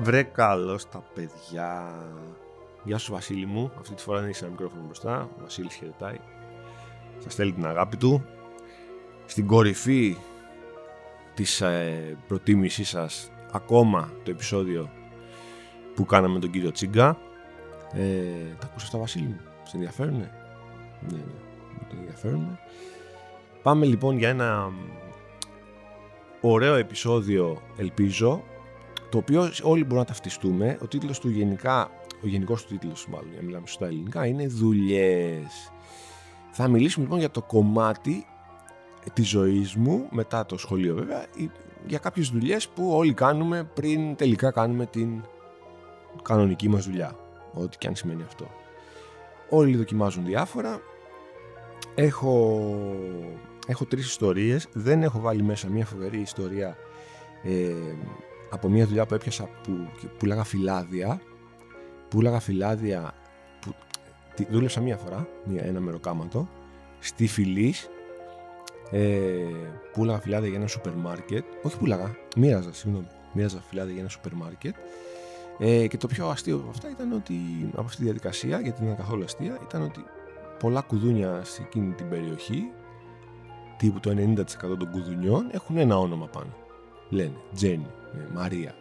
Βρε καλώς τα παιδιά. Γεια σου Βασίλη μου. Αυτή τη φορά δεν έχεις ένα μικρόφωνο μπροστά. Ο Βασίλης χαιρετάει. Σας στέλνει την αγάπη του. Στην κορυφή της ε, προτίμησής σας ακόμα το επεισόδιο που κάναμε με τον κύριο Τσίγκα. Ε, τα ακούσα αυτά Βασίλη μου; Σε ενδιαφέρουνε; Ναι, ναι. Με ενδιαφέρουνε. Πάμε λοιπόν για ένα ωραίο επεισόδιο ελπίζω το οποίο όλοι μπορούμε να ταυτιστούμε. Ο τίτλος του γενικά, ο γενικός του τίτλος μάλλον, για να μιλάμε σωστά ελληνικά, είναι δουλειές. Θα μιλήσουμε λοιπόν για το κομμάτι της ζωής μου, μετά το σχολείο βέβαια, για κάποιες δουλειές που όλοι κάνουμε πριν τελικά κάνουμε την κανονική μας δουλειά. Ό,τι και αν σημαίνει αυτό. Όλοι δοκιμάζουν διάφορα. Έχω, έχω τρεις ιστορίες. Δεν έχω βάλει μέσα μια φοβερή ιστορία ε, από μια δουλειά που έπιασα που πουλάγα φυλάδια. Πουλάγα φυλάδια που δούλεψα μία φορά, μία, ένα μεροκάματο, στη Φιλής. Ε, πουλάγα φυλάδια για ένα σούπερ μάρκετ. Όχι πουλάγα, μοίραζα, συγγνώμη. Μοίραζα φυλάδια για ένα σούπερ μάρκετ. Ε, και το πιο αστείο από αυτά ήταν ότι, από αυτή τη διαδικασία, γιατί δεν ήταν καθόλου αστεία, ήταν ότι πολλά κουδούνια σε εκείνη την περιοχή, τύπου το 90% των κουδουνιών, έχουν ένα όνομα πάνω. Λένε Τζένι, ε, Μαρία,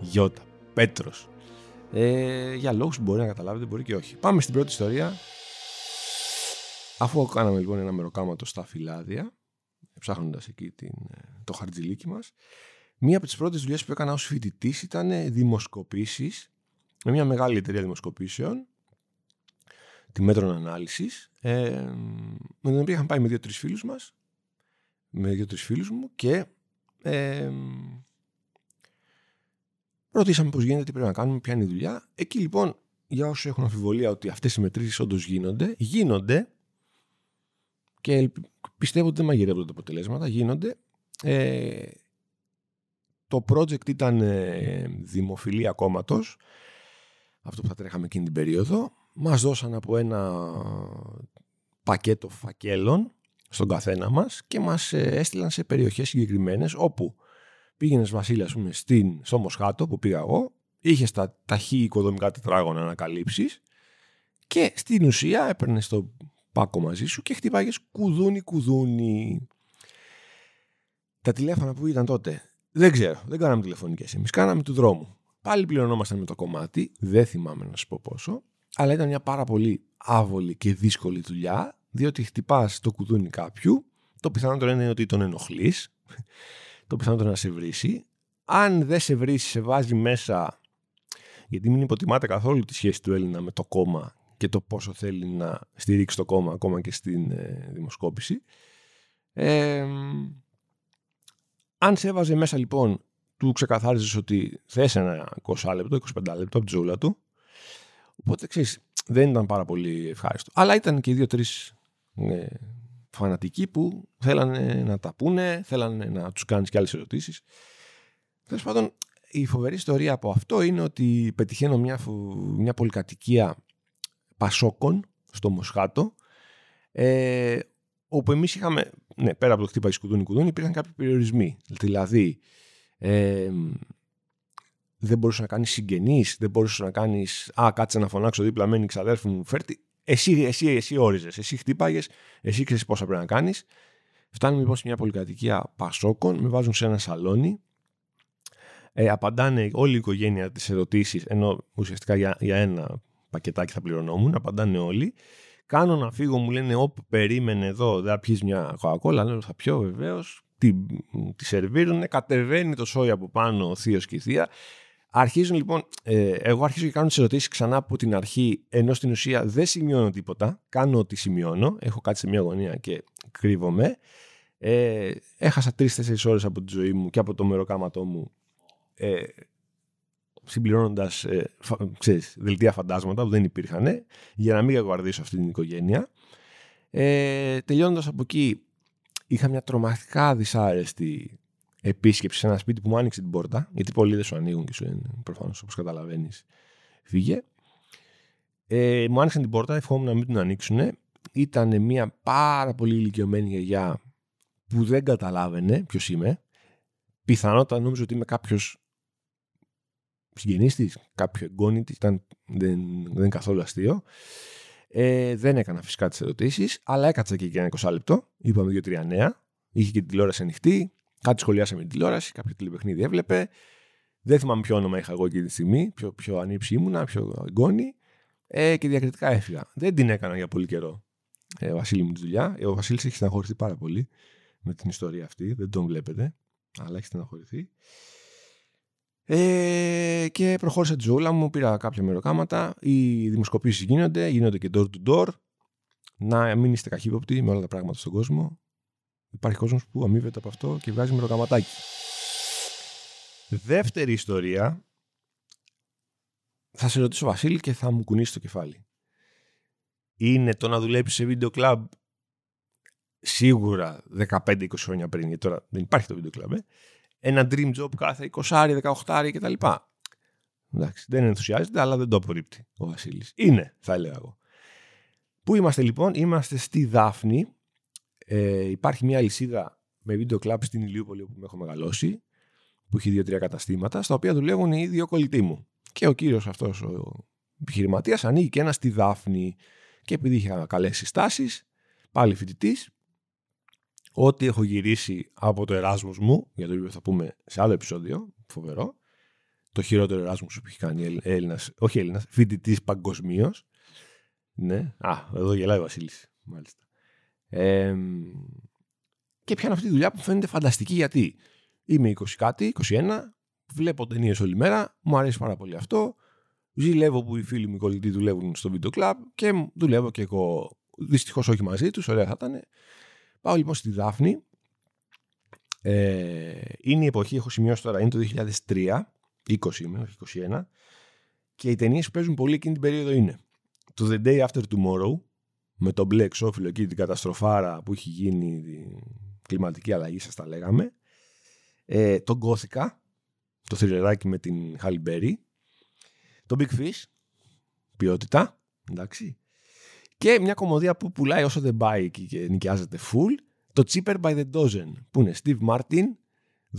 Γιώτα, Πέτρος. Ε, για λόγους που μπορεί να καταλάβετε, μπορεί και όχι. Πάμε στην πρώτη ιστορία. Αφού κάναμε λοιπόν ένα μεροκάματο στα φυλάδια, ψάχνοντας εκεί την, ε, το χαρτζιλίκι μας, μία από τις πρώτες δουλειές που έκανα ως φοιτητής ήταν δημοσκοπήσεις με μια μεγάλη εταιρεία δημοσκοπήσεων, τη Μέτρων Ανάλυσης, ε, με την οποία είχαμε πάει με δύο-τρεις φίλους μας, με δύο-τρεις φίλους μου και ε, ρωτήσαμε πώς γίνεται, τι πρέπει να κάνουμε, ποια είναι η δουλειά. Εκεί λοιπόν, για όσους έχουν αμφιβολία ότι αυτές οι μετρήσεις όντως γίνονται, γίνονται και πιστεύω ότι δεν μαγειρεύονται τα αποτελέσματα, γίνονται. Ε, το project ήταν ε, δημοφιλία κόμματος, αυτό που θα τρέχαμε εκείνη την περίοδο. Μας δώσαν από ένα πακέτο φακέλων στον καθένα μας και μας ε, έστειλαν σε περιοχές συγκεκριμένες όπου πήγαινες Βασίλη, ας πούμε, στην, στο Μοσχάτο που πήγα εγώ, είχες τα ταχύ οικοδομικά τετράγωνα να ανακαλύψει και στην ουσία έπαιρνες το πάκο μαζί σου και χτυπάγες κουδούνι κουδούνι. Τα τηλέφωνα που ήταν τότε, δεν ξέρω, δεν κάναμε τηλεφωνικές εμείς, κάναμε του δρόμου. Πάλι πληρωνόμασταν με το κομμάτι, δεν θυμάμαι να σου πω πόσο, αλλά ήταν μια πάρα πολύ άβολη και δύσκολη δουλειά, διότι χτυπάς το κουδούνι κάποιου, το πιθανότερο είναι ότι τον ενοχλείς το πιθανότερο να σε βρήσει. Αν δεν σε βρίσει, σε βάζει μέσα. Γιατί μην υποτιμάτε καθόλου τη σχέση του Έλληνα με το κόμμα και το πόσο θέλει να στηρίξει το κόμμα ακόμα και στην ε, δημοσκόπηση. Ε, αν σε έβαζε μέσα λοιπόν, του ξεκαθάριζες ότι θες ένα 20 λεπτό, 25 λεπτό από τη ζούλα του. Οπότε ξέρεις, δεν ήταν πάρα πολύ ευχάριστο. Αλλά ήταν και δύο-τρεις ε, φανατικοί που θέλανε να τα πούνε, θέλανε να τους κάνεις και άλλες ερωτήσεις. Τέλος πάντων, η φοβερή ιστορία από αυτό είναι ότι πετυχαίνω μια, μια πολυκατοικία Πασόκων στο Μοσχάτο, ε, όπου εμείς είχαμε, ναι, πέρα από το χτύπα σκουδούνι κουδούνι, υπήρχαν κάποιοι περιορισμοί. Δηλαδή, ε, δεν μπορούσες να κάνεις συγγενείς, δεν μπορούσες να κάνεις «Α, κάτσε να φωνάξω δίπλα, μένει ξαδέρφη μου, φέρτη». Εσύ, εσύ, εσύ όριζες, εσύ χτύπαγε, εσύ ξέρεις πόσα πρέπει να κάνεις. Φτάνουμε λοιπόν σε μια πολυκατοικία Πασόκων, με βάζουν σε ένα σαλόνι. Ε, απαντάνε όλη η οικογένεια τις ερωτήσεις, ενώ ουσιαστικά για, για ένα πακετάκι θα πληρωνόμουν. Απαντάνε όλοι. Κάνω να φύγω, μου λένε: Όπ, περίμενε εδώ, δεν πιεις μια κοκακόλα. Λέω: Θα πιω βεβαίως. Τη, τη σερβίρουν, κατεβαίνει το σόι από πάνω ο θείος και η θεία. Αρχίζουν λοιπόν, ε, εγώ αρχίζω και κάνω τις ερωτήσεις ξανά από την αρχή, ενώ στην ουσία δεν σημειώνω τίποτα. Κάνω ό,τι σημειώνω. Έχω κάτι σε μια γωνία και κρύβομαι. Ε, έχασα τρει-τέσσερι ώρες από τη ζωή μου και από το μεροκάματό μου. Ε, Συμπληρώνοντας ε, δελτία φαντάσματα που δεν υπήρχαν, για να μην κακουαρδίσω αυτή την οικογένεια. Ε, Τελειώνοντας από εκεί, είχα μια τρομακτικά δυσάρεστη επίσκεψη σε ένα σπίτι που μου άνοιξε την πόρτα, γιατί πολλοί δεν σου ανοίγουν και σου λένε προφανώς όπως καταλαβαίνεις, φύγε. Ε, μου άνοιξαν την πόρτα, ευχόμουν να μην την ανοίξουν. Ήταν μια πάρα πολύ ηλικιωμένη γιαγιά που δεν καταλάβαινε ποιος είμαι. Πιθανότατα νόμιζε ότι είμαι κάποιος συγγενής της, κάποιο εγγόνι της, δεν, δεν είναι καθόλου αστείο. Ε, δεν έκανα φυσικά τις ερωτήσεις, αλλά έκατσα και για ένα 20 λεπτό. Είπαμε δύο-τρία νέα. Είχε και την τηλεόραση ανοιχτή. Κάτι σχολιάσαμε την τηλεόραση. Κάποιο τηλεπαιχνίδι έβλεπε. Δεν θυμάμαι ποιο όνομα είχα εγώ εκείνη τη στιγμή. Πιο, πιο ανήψη ήμουνα, πιο εγγόνι. Ε, και διακριτικά έφυγα. Δεν την έκανα για πολύ καιρό. Ε, ο Βασίλη μου τη δουλειά. Ε, ο Βασίλης έχει στεναχωρηθεί πάρα πολύ με την ιστορία αυτή. Δεν τον βλέπετε. Αλλά έχει στεναχωρηθεί. Ε, και προχώρησα τη ζούλα μου, πήρα κάποια μεροκάματα. Οι δημοσκοπήσεις γίνονται, γίνονται και door to door. Να μην είστε καχύποπτοι με όλα τα πράγματα στον κόσμο. Υπάρχει κόσμος που αμείβεται από αυτό και βγάζει μεροκαματάκι. Δεύτερη ιστορία. Θα σε ρωτήσω, Βασίλη, και θα μου κουνήσει το κεφάλι. Είναι το να δουλέψεις σε βίντεο κλαμπ σίγουρα 15-20 χρόνια πριν, γιατί τώρα δεν υπάρχει το βίντεο κλαμπ, ε; ένα dream job κάθε 20, 18 κτλ. Εντάξει, δεν ενθουσιάζεται, αλλά δεν το απορρίπτει ο Βασίλης. Είναι, θα έλεγα εγώ. Πού είμαστε λοιπόν, είμαστε στη Δάφνη. Ε, υπάρχει μια λυσίδα με βίντεο κλαμπ στην Ηλιούπολη όπου με έχω μεγαλώσει, που έχει δύο-τρία καταστήματα, στα οποία δουλεύουν οι δύο κολλητοί μου. Και ο κύριος αυτός ο επιχειρηματίας ανοίγει και ένα στη Δάφνη. Και επειδή είχε καλές συστάσεις, πάλι φοιτητής, ό,τι έχω γυρίσει από το Εράσμο μου, για το οποίο θα πούμε σε άλλο επεισόδιο, φοβερό, το χειρότερο Εράσμο που έχει κάνει Έλληνας, όχι Έλληνας, φοιτητής παγκοσμίως. Ναι, α, εδώ γελάει ο Βασίλης, μάλιστα. Ε, και πιάνω αυτή τη δουλειά που φαίνεται φανταστική γιατί είμαι 20 κάτι, 21, βλέπω ταινίες όλη μέρα, μου αρέσει πάρα πολύ αυτό. Ζηλεύω που οι φίλοι μου οι κολλητοί δουλεύουν στο βίντεο κλαμπ και δουλεύω και εγώ. Δυστυχώς όχι μαζί τους, ωραία θα ήταν. Πάω λοιπόν στη Δάφνη. Ε, είναι η εποχή, έχω σημειώσει τώρα, είναι το 2003, 20 είμαι, όχι 21. Και οι ταινίες που παίζουν πολύ εκείνη την περίοδο είναι το The Day After Tomorrow, με τον μπλε εξώφυλλο εκεί, την καταστροφάρα που έχει γίνει, την κλιματική αλλαγή, σας τα λέγαμε. Ε, το Gothica, το θρυλεράκι με την Halle Berry. Το Big Fish, ποιότητα, εντάξει. Και μια κομμωδία που πουλάει όσο δεν πάει και νοικιάζεται full, το Cheaper by the Dozen, που είναι Steve Martin,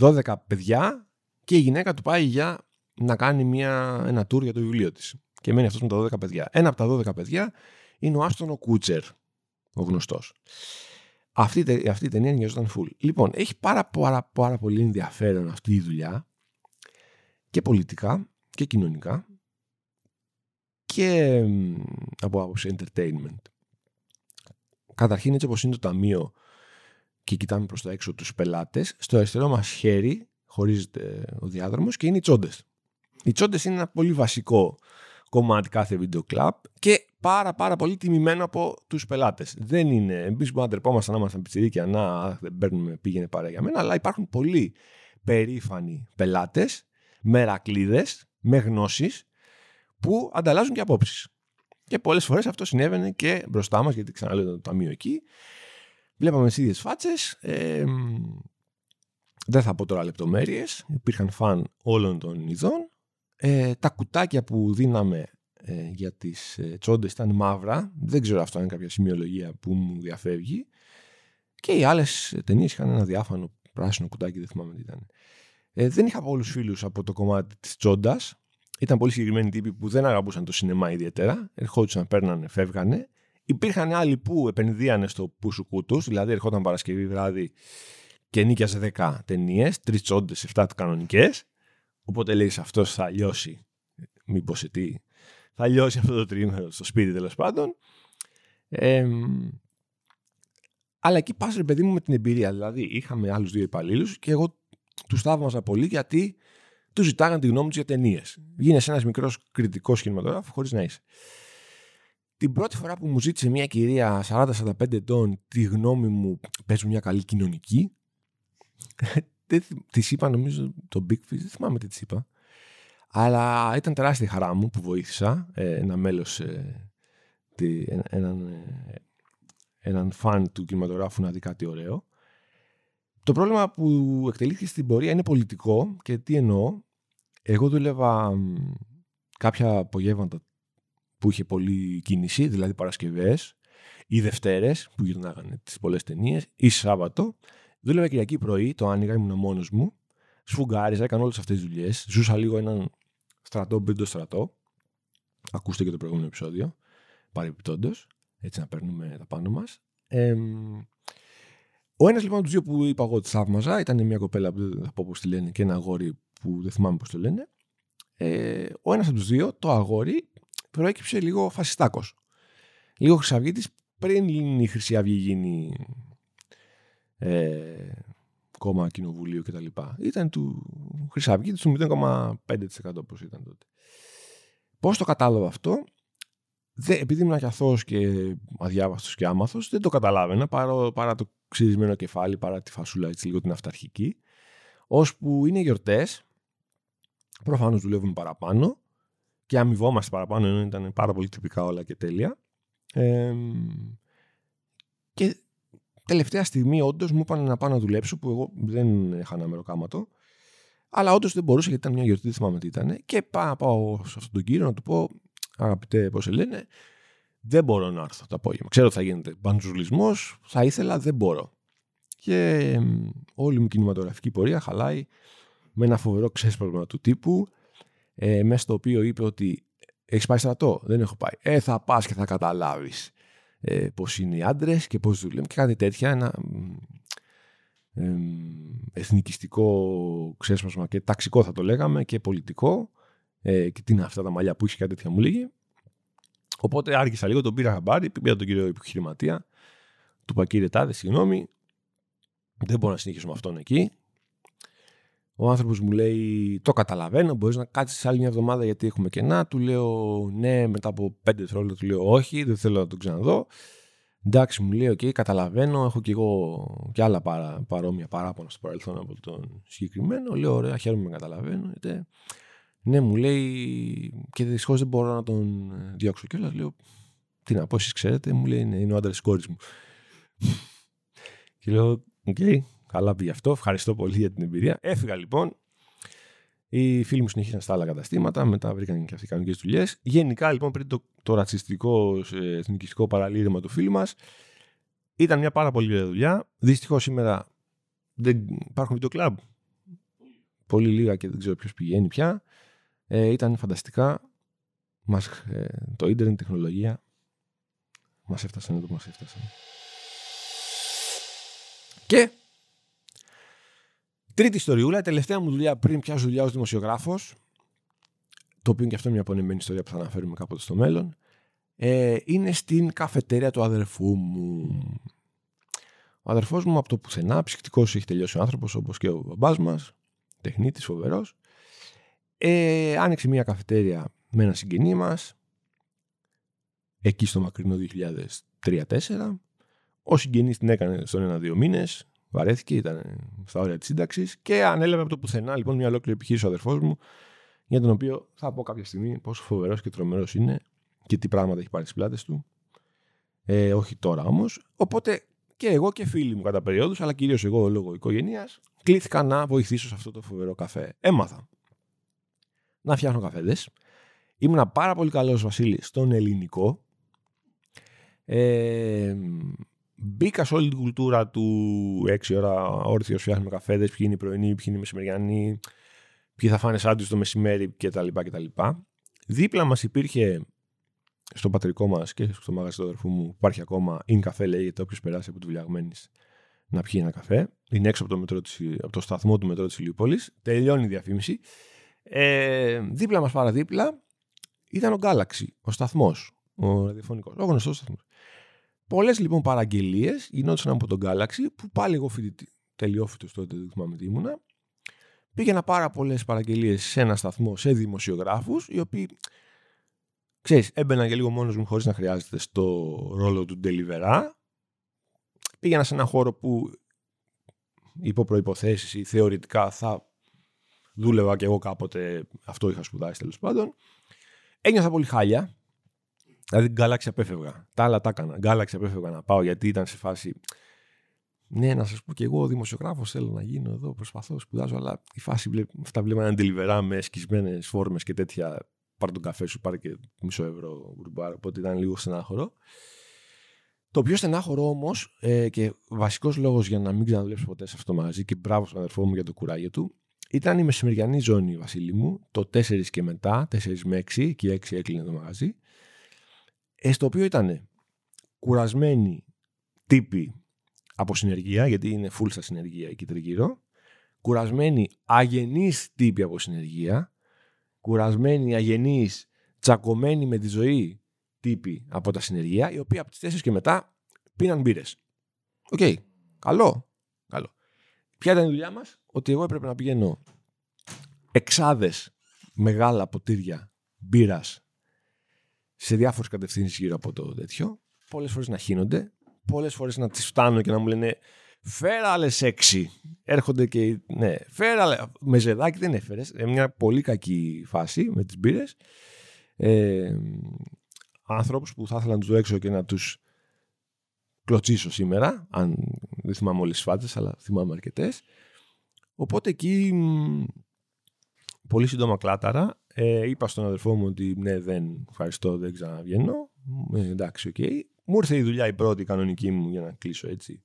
12 παιδιά και η γυναίκα του πάει για να κάνει μια, ένα tour για το βιβλίο της. Και μένει αυτός με τα 12 παιδιά. Ένα από τα 12 παιδιά είναι ο Άστον ο Κούτσερ, ο γνωστός. Αυτή, αυτή η ταινία νοιάζονταν full. Λοιπόν, έχει πάρα, πάρα, πάρα πολύ ενδιαφέρον αυτή η δουλειά και πολιτικά και κοινωνικά και από άποψη entertainment. Καταρχήν έτσι όπως είναι το ταμείο και κοιτάμε προς τα έξω τους πελάτες, στο αριστερό μας χέρι χωρίζεται ο διάδρομος και είναι οι τσόντες. Οι τσόντες είναι ένα πολύ βασικό κομμάτι κάθε βίντεο κλαμπ και πάρα πάρα πολύ τιμημένο από τους πελάτες. Δεν είναι, εμείς μπορούμε να ντρεπόμαστε να είμαστε πιτσιρίκια, να δεν παίρνουμε, πήγαινε παρά για μένα, αλλά υπάρχουν πολύ περήφανοι πελάτες, μερακλείδες, με γνώσεις που ανταλλάζουν και απόψεις. Και πολλές φορές αυτό συνέβαινε και μπροστά μας, γιατί ξαναλέω το ταμείο εκεί. Βλέπαμε τις ίδιες φάτσες. Ε, δεν θα πω τώρα λεπτομέρειες. Υπήρχαν φαν όλων των ειδών. Ε, τα κουτάκια που δίναμε ε, για τις ε, τσόντες ήταν μαύρα. Δεν ξέρω αυτό αν είναι κάποια σημειολογία που μου διαφεύγει. Και οι άλλες ταινίες είχαν ένα διάφανο πράσινο κουτάκι, δεν θυμάμαι τι ήταν. Ε, δεν είχα πολλούς φίλους από το κομμάτι της τσόντας. Ήταν πολύ συγκεκριμένοι τύποι που δεν αγαπούσαν το σινεμά ιδιαίτερα. Ερχόντουσαν, παίρνανε, φεύγανε. Υπήρχαν άλλοι που επενδύανε στο πουσουκού του, δηλαδή ερχόταν Παρασκευή βράδυ και νίκιαζε 10 ταινίες, τρεις τσόντες, 7 κανονικές. Οπότε λέει αυτός θα λιώσει. Μήπως τι. Θα λιώσει αυτό το τρίμερο στο σπίτι τέλος πάντων. Ε, αλλά εκεί πας ρε παιδί μου με την εμπειρία. Δηλαδή είχαμε άλλους δύο υπαλλήλους και εγώ τους θαύμαζα πολύ γιατί τους ζητάγαν τη γνώμη τους για ταινίες. Γίνεσαι ένας μικρός κριτικός κινηματογράφος χωρίς να είσαι. Την πρώτη φορά που μου ζήτησε μια κυρία 40-45 ετών τη γνώμη μου, παίζουν μια καλή κοινωνική. της είπα, νομίζω, το Big Fish, δεν θυμάμαι τι της είπα. Αλλά ήταν τεράστια χαρά μου που βοήθησα ε, ένα μέλος, ε, έναν, ε, έναν φαν του κινηματογράφου να δει κάτι ωραίο. Το πρόβλημα που εκτελήθηκε στην πορεία είναι πολιτικό και τι εννοώ. Εγώ δούλευα κάποια απογεύματα που είχε πολλή κίνηση, δηλαδή Παρασκευές ή Δευτέρες που γυρνάγανε τις πολλές ταινίες, ή Σάββατο. Δούλευα Κυριακή πρωί, το άνοιγα, ήμουν μόνος μου. Σφουγγάριζα, έκανα όλες αυτές τις δουλειές. Ζούσα λίγο έναν στρατό πριν το στρατό. Ακούστε και το προηγούμενο επεισόδιο. Παρεμπιπτόντως. Έτσι να παίρνουμε τα πάνω μας. Ε, ο ένας λοιπόν από τους δύο που είπα εγώ ότι θαύμαζα ήταν μια κοπέλα που δεν θα πω πώς τη λένε και ένα αγόρι που δεν θυμάμαι πώς το λένε. Ε, ο ένας από τους δύο, το αγόρι, προέκυψε λίγο φασιστάκος. Λίγο χρυσαυγίτης πριν η Χρυσή Αυγή γίνει ε, κόμμα κοινοβουλίου κτλ. Ήταν του Χρυσαυγίτη του 0,5% όπως ήταν τότε. Πώς το κατάλαβα αυτό, Δε, επειδή ήμουν αθώο και αδιάβαστος και άμαθος, δεν το καταλάβαινα παρά, παρά το ξυρισμένο κεφάλι, παρά τη φασούλα έτσι λίγο την αυταρχική. Ώσπου είναι γιορτές, προφανώς δουλεύουμε παραπάνω και αμοιβόμαστε παραπάνω, ενώ ήταν πάρα πολύ τυπικά όλα και τέλεια. Ε, και τελευταία στιγμή, όντως, μου είπαν να πάω να δουλέψω, που εγώ δεν είχα ένα μεροκάματο. Αλλά όντως δεν μπορούσα γιατί ήταν μια γιορτή, δεν θυμάμαι τι ήταν. Και πάω, να πάω σε αυτόν τον κύριο να του πω: Αγαπητέ, πώς σε λένε, δεν μπορώ να έρθω το απόγευμα. Ξέρω ότι θα γίνεται μπαντζουλισμός, θα ήθελα, δεν μπορώ. Και όλη μου κινηματογραφική πορεία χαλάει με ένα φοβερό ξέσπασμα του τύπου, ε, μέσα στο οποίο είπε ότι έχεις πάει στρατό, δεν έχω πάει. Ε, θα πας και θα καταλάβεις ε, πώς είναι οι άντρες και πώς δουλεύουν και κάτι τέτοια. Ένα ε, εθνικιστικό ξέσπασμα και ταξικό θα το λέγαμε και πολιτικό. Ε, και τι είναι αυτά τα μαλλιά που έχει κάτι τέτοια μου λέγει. Οπότε άρχισα λίγο, τον πήρα χαμπάρι, πήρα τον κύριο επιχειρηματία, του είπα κύριε Τάδε, συγγνώμη, δεν μπορώ να συνεχίσω με αυτόν εκεί. Ο άνθρωπος μου λέει: Το καταλαβαίνω, μπορείς να κάτσεις άλλη μια εβδομάδα γιατί έχουμε κενά. Του λέω: Ναι, μετά από πέντε δευτερόλεπτα του λέω: Όχι, δεν θέλω να τον ξαναδώ. Εντάξει, μου λέει: Οκέι, okay, καταλαβαίνω. Έχω και εγώ και άλλα παρά, παρόμοια παράπονα στο παρελθόν από τον συγκεκριμένο. Λέω: Ωραία, χαίρομαι με καταλαβαίνω. Γιατί... Ναι, μου λέει: Και δυστυχώς δεν μπορώ να τον διώξω κιόλας. Λέω: Τι να πω, εσείς ξέρετε. Μου λέει: Ναι, είναι ο άντρας της κόρης μου. και λέω: Οκέι, okay, Καλά πήγε αυτό. Ευχαριστώ πολύ για την εμπειρία. Έφυγα λοιπόν. Οι φίλοι μου συνεχίσαν στα άλλα καταστήματα. Μετά βρήκαν και αυτοί κανονικές δουλειές. Γενικά λοιπόν πριν το, το ρατσιστικό ε, εθνικιστικό παραλήρημα του φίλου μας, ήταν μια πάρα πολύ ωραία δουλειά. Δυστυχώς σήμερα δεν υπάρχουν βιντεοκλαμπ. Πολύ λίγα και δεν ξέρω ποιος πηγαίνει πια. Ε, ήταν φανταστικά. Μας, ε, το ίντερνετ, τεχνολογία μας έφτασαν εδώ που μας έφτασαν. Και Τρίτη ιστοριούλα, η τελευταία μου δουλειά πριν πιάσω δουλειά ως δημοσιογράφος, το οποίο είναι και αυτό μια απονεμένη ιστορία που θα αναφέρουμε κάποτε στο μέλλον, ε, είναι στην καφετέρια του αδερφού μου. Ο αδερφός μου από το πουθενά, ψυχτικό έχει τελειώσει ο άνθρωπος όπως και ο μπαμπάς μας, τεχνίτης, φοβερός. Ε, άνοιξε μια καφετέρια με ένα συγγενή μας, εκεί στο μακρινό 2003-2004. Ο συγγενής την έκανε στον ένα-δύο μήνες, Βαρέθηκε, ήταν στα όρια της σύνταξης και ανέλαβε από το πουθενά λοιπόν μια ολόκληρη επιχείρηση ο αδερφός μου, για τον οποίο θα πω κάποια στιγμή πόσο φοβερός και τρομερός είναι και τι πράγματα έχει πάρει στις πλάτες του. Ε, όχι τώρα όμως. Οπότε και εγώ και φίλοι μου κατά περίοδου, αλλά κυρίως εγώ λόγω οικογένειας, κλήθηκα να βοηθήσω σε αυτό το φοβερό καφέ. Έμαθα να φτιάχνω καφέδες. Ήμουν πάρα πολύ καλός Βασίλη στον ελληνικό. Ε, μπήκα σε όλη την κουλτούρα του 6 ώρα όρθιο, φτιάχνουμε καφέδες, ποιοι είναι οι πρωινοί, ποιοι είναι οι μεσημεριανοί, ποιοι θα φάνε σάντουιτς το μεσημέρι κτλ. κτλ. Δίπλα μας υπήρχε στο πατρικό μας και στο μαγαζί του αδερφού μου, υπάρχει ακόμα in καφέ, λέγεται όποιος περάσει από τη δουλειά να πιει ένα καφέ. Είναι έξω από το, μετρό της, από το σταθμό του μετρό της Ηλιούπολης. Τελειώνει η διαφήμιση. Ε, δίπλα μας παραδίπλα ήταν ο Galaxy, ο σταθμός, ο ραδιοφωνικός, ο γνωστός σταθμός. Πολλές λοιπόν παραγγελίες γινόντουσαν από τον Galaxy που πάλι εγώ φοιτητή, τελειόφοιτος τότε, δεν θυμάμαι τι ήμουνα. Πήγαινα πάρα πολλές παραγγελίες σε ένα σταθμό, σε δημοσιογράφους, οι οποίοι ξέρεις, έμπαιναν και λίγο μόνος μου χωρίς να χρειάζεται στο ρόλο του delivery. Πήγαινα σε ένα χώρο που υπό προποθέσει ή θεωρητικά θα δούλευα και εγώ κάποτε, αυτό είχα σπουδάσει τέλος πάντων. Ένιωθα πολύ χάλια, Δηλαδή γκάλαξη απέφευγα. Τα άλλα τα έκανα. Γκάλαξη απέφευγα να πάω γιατί ήταν σε φάση. Ναι, να σας πω και εγώ δημοσιογράφος θέλω να γίνω εδώ, προσπαθώ, σπουδάζω, αλλά η φάση αυτά βλέπω έναν τελιβερά με σκισμένες φόρμες και τέτοια. Πάρε τον καφέ σου, πάρε και μισό ευρώ γκουρμπάρα. Οπότε ήταν λίγο στενάχωρο. Το πιο στενάχωρο όμως ε, και βασικός λόγος για να μην ξαναδουλέψω ποτέ σε αυτό το μαγαζί και μπράβο στον αδερφό μου για το κουράγιο του ήταν η μεσημεριανή ζώνη, Βασίλη μου, το 4 και μετά, 4 με 6, και 6 έκλεινε το μαγαζί, ε, στο οποίο ήταν κουρασμένοι τύποι από συνεργεία, γιατί είναι full στα συνεργεία εκεί τριγύρω, κουρασμένοι αγενείς τύποι από συνεργεία, κουρασμένοι αγενείς τσακωμένοι με τη ζωή τύποι από τα συνεργεία, οι οποίοι από τις 4 και μετά πίναν μπύρες. Οκέι. Okay. Καλό. Καλό. Ποια ήταν η δουλειά μας; Ότι εγώ έπρεπε να πηγαίνω εξάδες μεγάλα ποτήρια μπύρας σε διάφορες κατευθύνσεις γύρω από το τέτοιο. Πολλές φορές να χύνονται. Πολλές φορές να τις φτάνω και να μου λένε Φέρα άλλε έξι. Έρχονται και. Ναι, φέρα άλλε. Με ζεδάκι δεν έφερες. Μια πολύ κακή φάση με τις μπύρες. Ε, Ανθρώπου που θα ήθελα να τους δω έξω και να τους κλωτσίσω σήμερα. Αν δεν θυμάμαι όλες τις φάτσε, αλλά θυμάμαι αρκετές. Οπότε εκεί. Πολύ σύντομα κλάταρα. Ε, είπα στον αδερφό μου ότι ναι, δεν ευχαριστώ, δεν ξαναβγαίνω. Ε, εντάξει, οκέι. Okay. Μου ήρθε η δουλειά η πρώτη κανονική μου για να κλείσω έτσι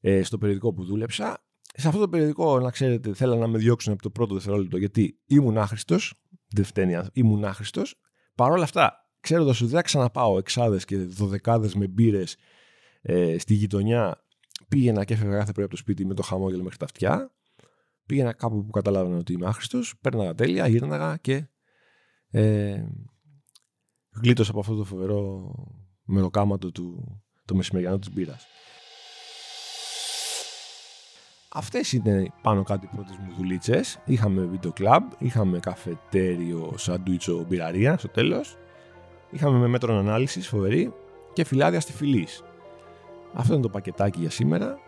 ε, στο περιοδικό που δούλεψα. Σε αυτό το περιοδικό, να ξέρετε, θέλανε να με διώξουν από το πρώτο δευτερόλεπτο γιατί ήμουν άχρηστος. Δεν φταίνει, ήμουν άχρηστος. Παρ' όλα αυτά, ξέροντας ότι δεν θα ξαναπάω εξάδες και δωδεκάδες με μπύρες ε, στη γειτονιά, πήγαινα και έφευγα κάθε πρωί από το σπίτι με το χαμόγελο μέχρι τα αυτιά. Πήγαινα κάπου που καταλάβαινα ότι είμαι άχρηστος, πέρναγα τέλεια, γύρναγα και ε, γλίτωσα από αυτό το φοβερό μεροκάματο του το μεσημεριανό της μπύρας. Αυτές ήταν πάνω κάτω οι πρώτες μου δουλίτσες. Είχαμε βίντεο κλαμπ, είχαμε καφετέριο, σαντουίτσο, μπειραρία στο τέλος. Είχαμε με μέτρον ανάλυσης φοβερή και φυλάδια στη φυλής. Αυτό είναι το πακετάκι για σήμερα.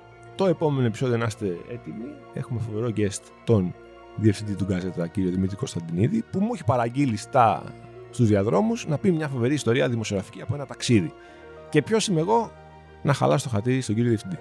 Το επόμενο επεισόδιο να είστε έτοιμοι. Έχουμε φοβερό guest τον διευθυντή του Γκάζετα, κύριο Δημήτρη Κωνσταντινίδη, που μου έχει παραγγείλει στα, στους διαδρόμους να πει μια φοβερή ιστορία δημοσιογραφική από ένα ταξίδι. Και ποιος είμαι εγώ να χαλάσω το χατήρι στον κύριο Διευθυντή.